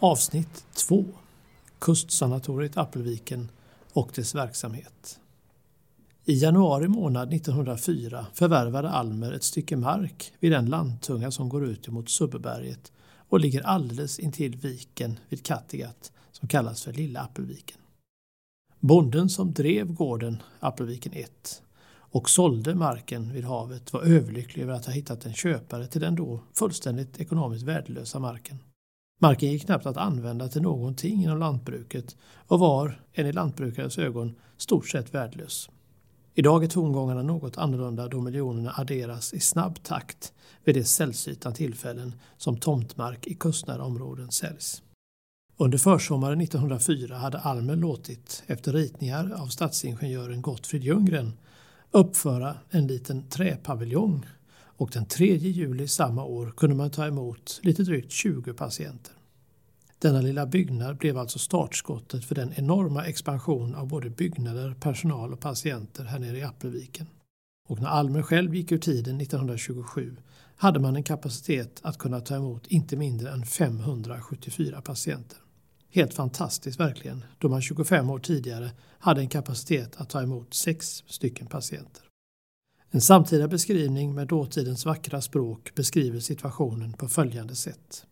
Avsnitt 2 Kustsanatoriet Appelviken och dess verksamhet. I januari månad 1904 förvärvade Almer ett stycke mark vid den landtunga som går ut mot Subberget och ligger alldeles intill viken vid Kattegatt som kallas för Lilla Appelviken. Bonden som drev gården Appelviken 1 och sålde marken vid havet var överlycklig över att ha hittat en köpare till den då fullständigt ekonomiskt värdelösa marken. Marken gick knappt att använda till någonting inom lantbruket och var, enligt lantbrukares ögon, stort sett värdelös. Idag är tongångarna något annorlunda då miljonerna adderas i snabb takt vid de sällsynta tillfällen som tomtmark i kustnära områden säljs. Under försommaren 1904 hade Almer låtit, efter ritningar av stadsingenjören Gottfrid Ljunggren, uppföra en liten träpaviljong och den 3 juli samma år kunde man ta emot lite drygt 20 patienter. Denna lilla byggnad blev alltså startskottet för den enorma expansion av både byggnader, personal och patienter här nere i Appelviken. Och när Almer själv gick ur tiden 1927 hade man en kapacitet att kunna ta emot inte mindre än 574 patienter. Helt fantastiskt verkligen, då man 25 år tidigare hade en kapacitet att ta emot sex stycken patienter. En samtida beskrivning med dåtidens vackra språk beskriver situationen på följande sätt.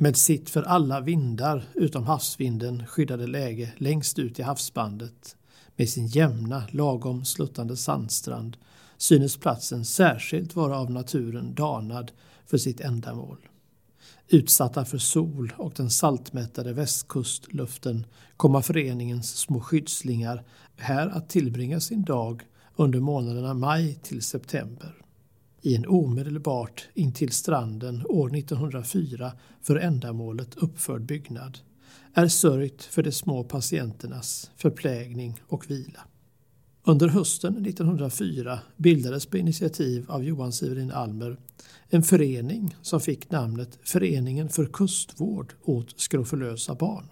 Med sitt för alla vindar utom havsvinden skyddade läge längst ut i havsbandet med sin jämna, lagom sluttande sandstrand synes platsen särskilt vara av naturen danad för sitt ändamål. Utsatta för sol och den saltmättade västkustluften komma föreningens små skyddslingar här att tillbringa sin dag under månaderna maj till september. I en omedelbart intill stranden år 1904 för ändamålet uppförd byggnad är sörjt för de små patienternas förplägning och vila. Under hösten 1904 bildades på initiativ av Johan Severin Almer en förening som fick namnet Föreningen för kustvård åt skrofulösa barn.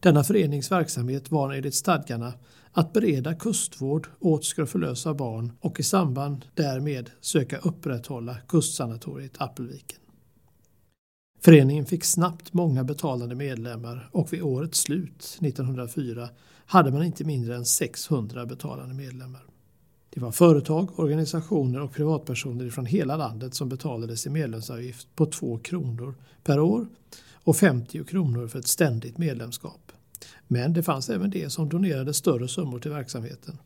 Denna förenings verksamhet var enligt stadgarna att bereda kustvård åt skrofulösa barn och i samband därmed söka upprätthålla kustsanatoriet Appelviken. Föreningen fick snabbt många betalande medlemmar och vid årets slut 1904 hade man inte mindre än 600 betalande medlemmar. Det var företag, organisationer och privatpersoner från hela landet som betalade sin medlemsavgift på 2 kronor per år och 50 kronor för ett ständigt medlemskap. Men det fanns även de som donerade större summor till verksamheten.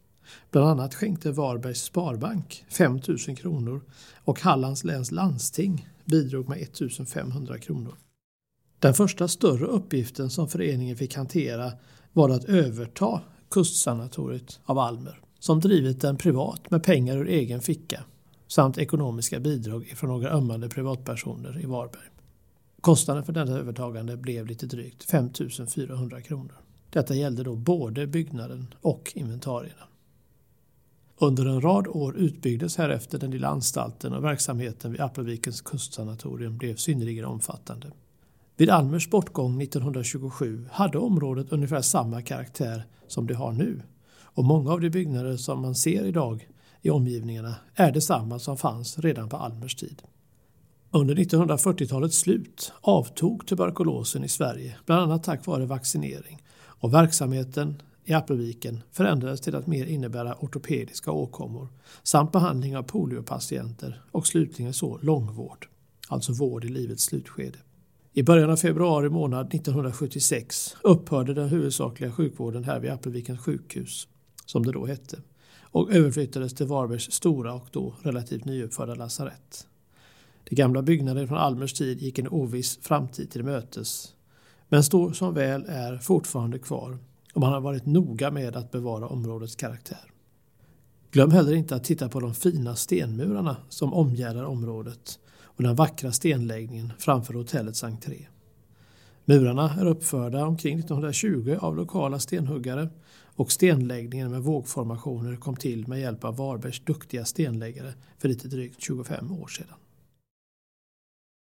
Bland annat skänkte Varbergs Sparbank 5 000 kronor och Hallands läns landsting bidrog med 1 500 kronor. Den första större uppgiften som föreningen fick hantera var att överta kustsanatoriet av Almer som drivit den privat med pengar ur egen ficka samt ekonomiska bidrag från några ömmande privatpersoner i Varberg. Kostnaden för detta övertagande blev lite drygt 5 400 kronor. Detta gällde då både byggnaden och inventarierna. Under en rad år utbyggdes härefter den lilla anstalten och verksamheten vid Appelvikens kustsanatorium blev synnerligen omfattande. Vid Almers bortgång 1927 hade området ungefär samma karaktär som det har nu och många av de byggnader som man ser idag i omgivningarna är detsamma som fanns redan på Almers tid. Under 1940-talets slut avtog tuberkulosen i Sverige, bland annat tack vare vaccinering och verksamheten i Appelviken förändrades till att mer innebära ortopediska åkommor samt behandling av poliopatienter och slutligen så långvård, alltså vård i livets slutskede. I början av februari månad 1976 upphörde den huvudsakliga sjukvården här vid Appelvikens sjukhus, som det då hette, och överflyttades till Varbergs stora och då relativt nyuppförda lasarett. De gamla byggnaderna från Almers tid gick en oviss framtid till mötes men står som väl är fortfarande kvar och man har varit noga med att bevara områdets karaktär. Glöm heller inte att titta på de fina stenmurarna som omgärdar området och den vackra stenläggningen framför hotellets entré. Murarna är uppförda omkring 1920 av lokala stenhuggare och stenläggningen med vågformationer kom till med hjälp av Varbergs duktiga stenläggare för lite drygt 25 år sedan.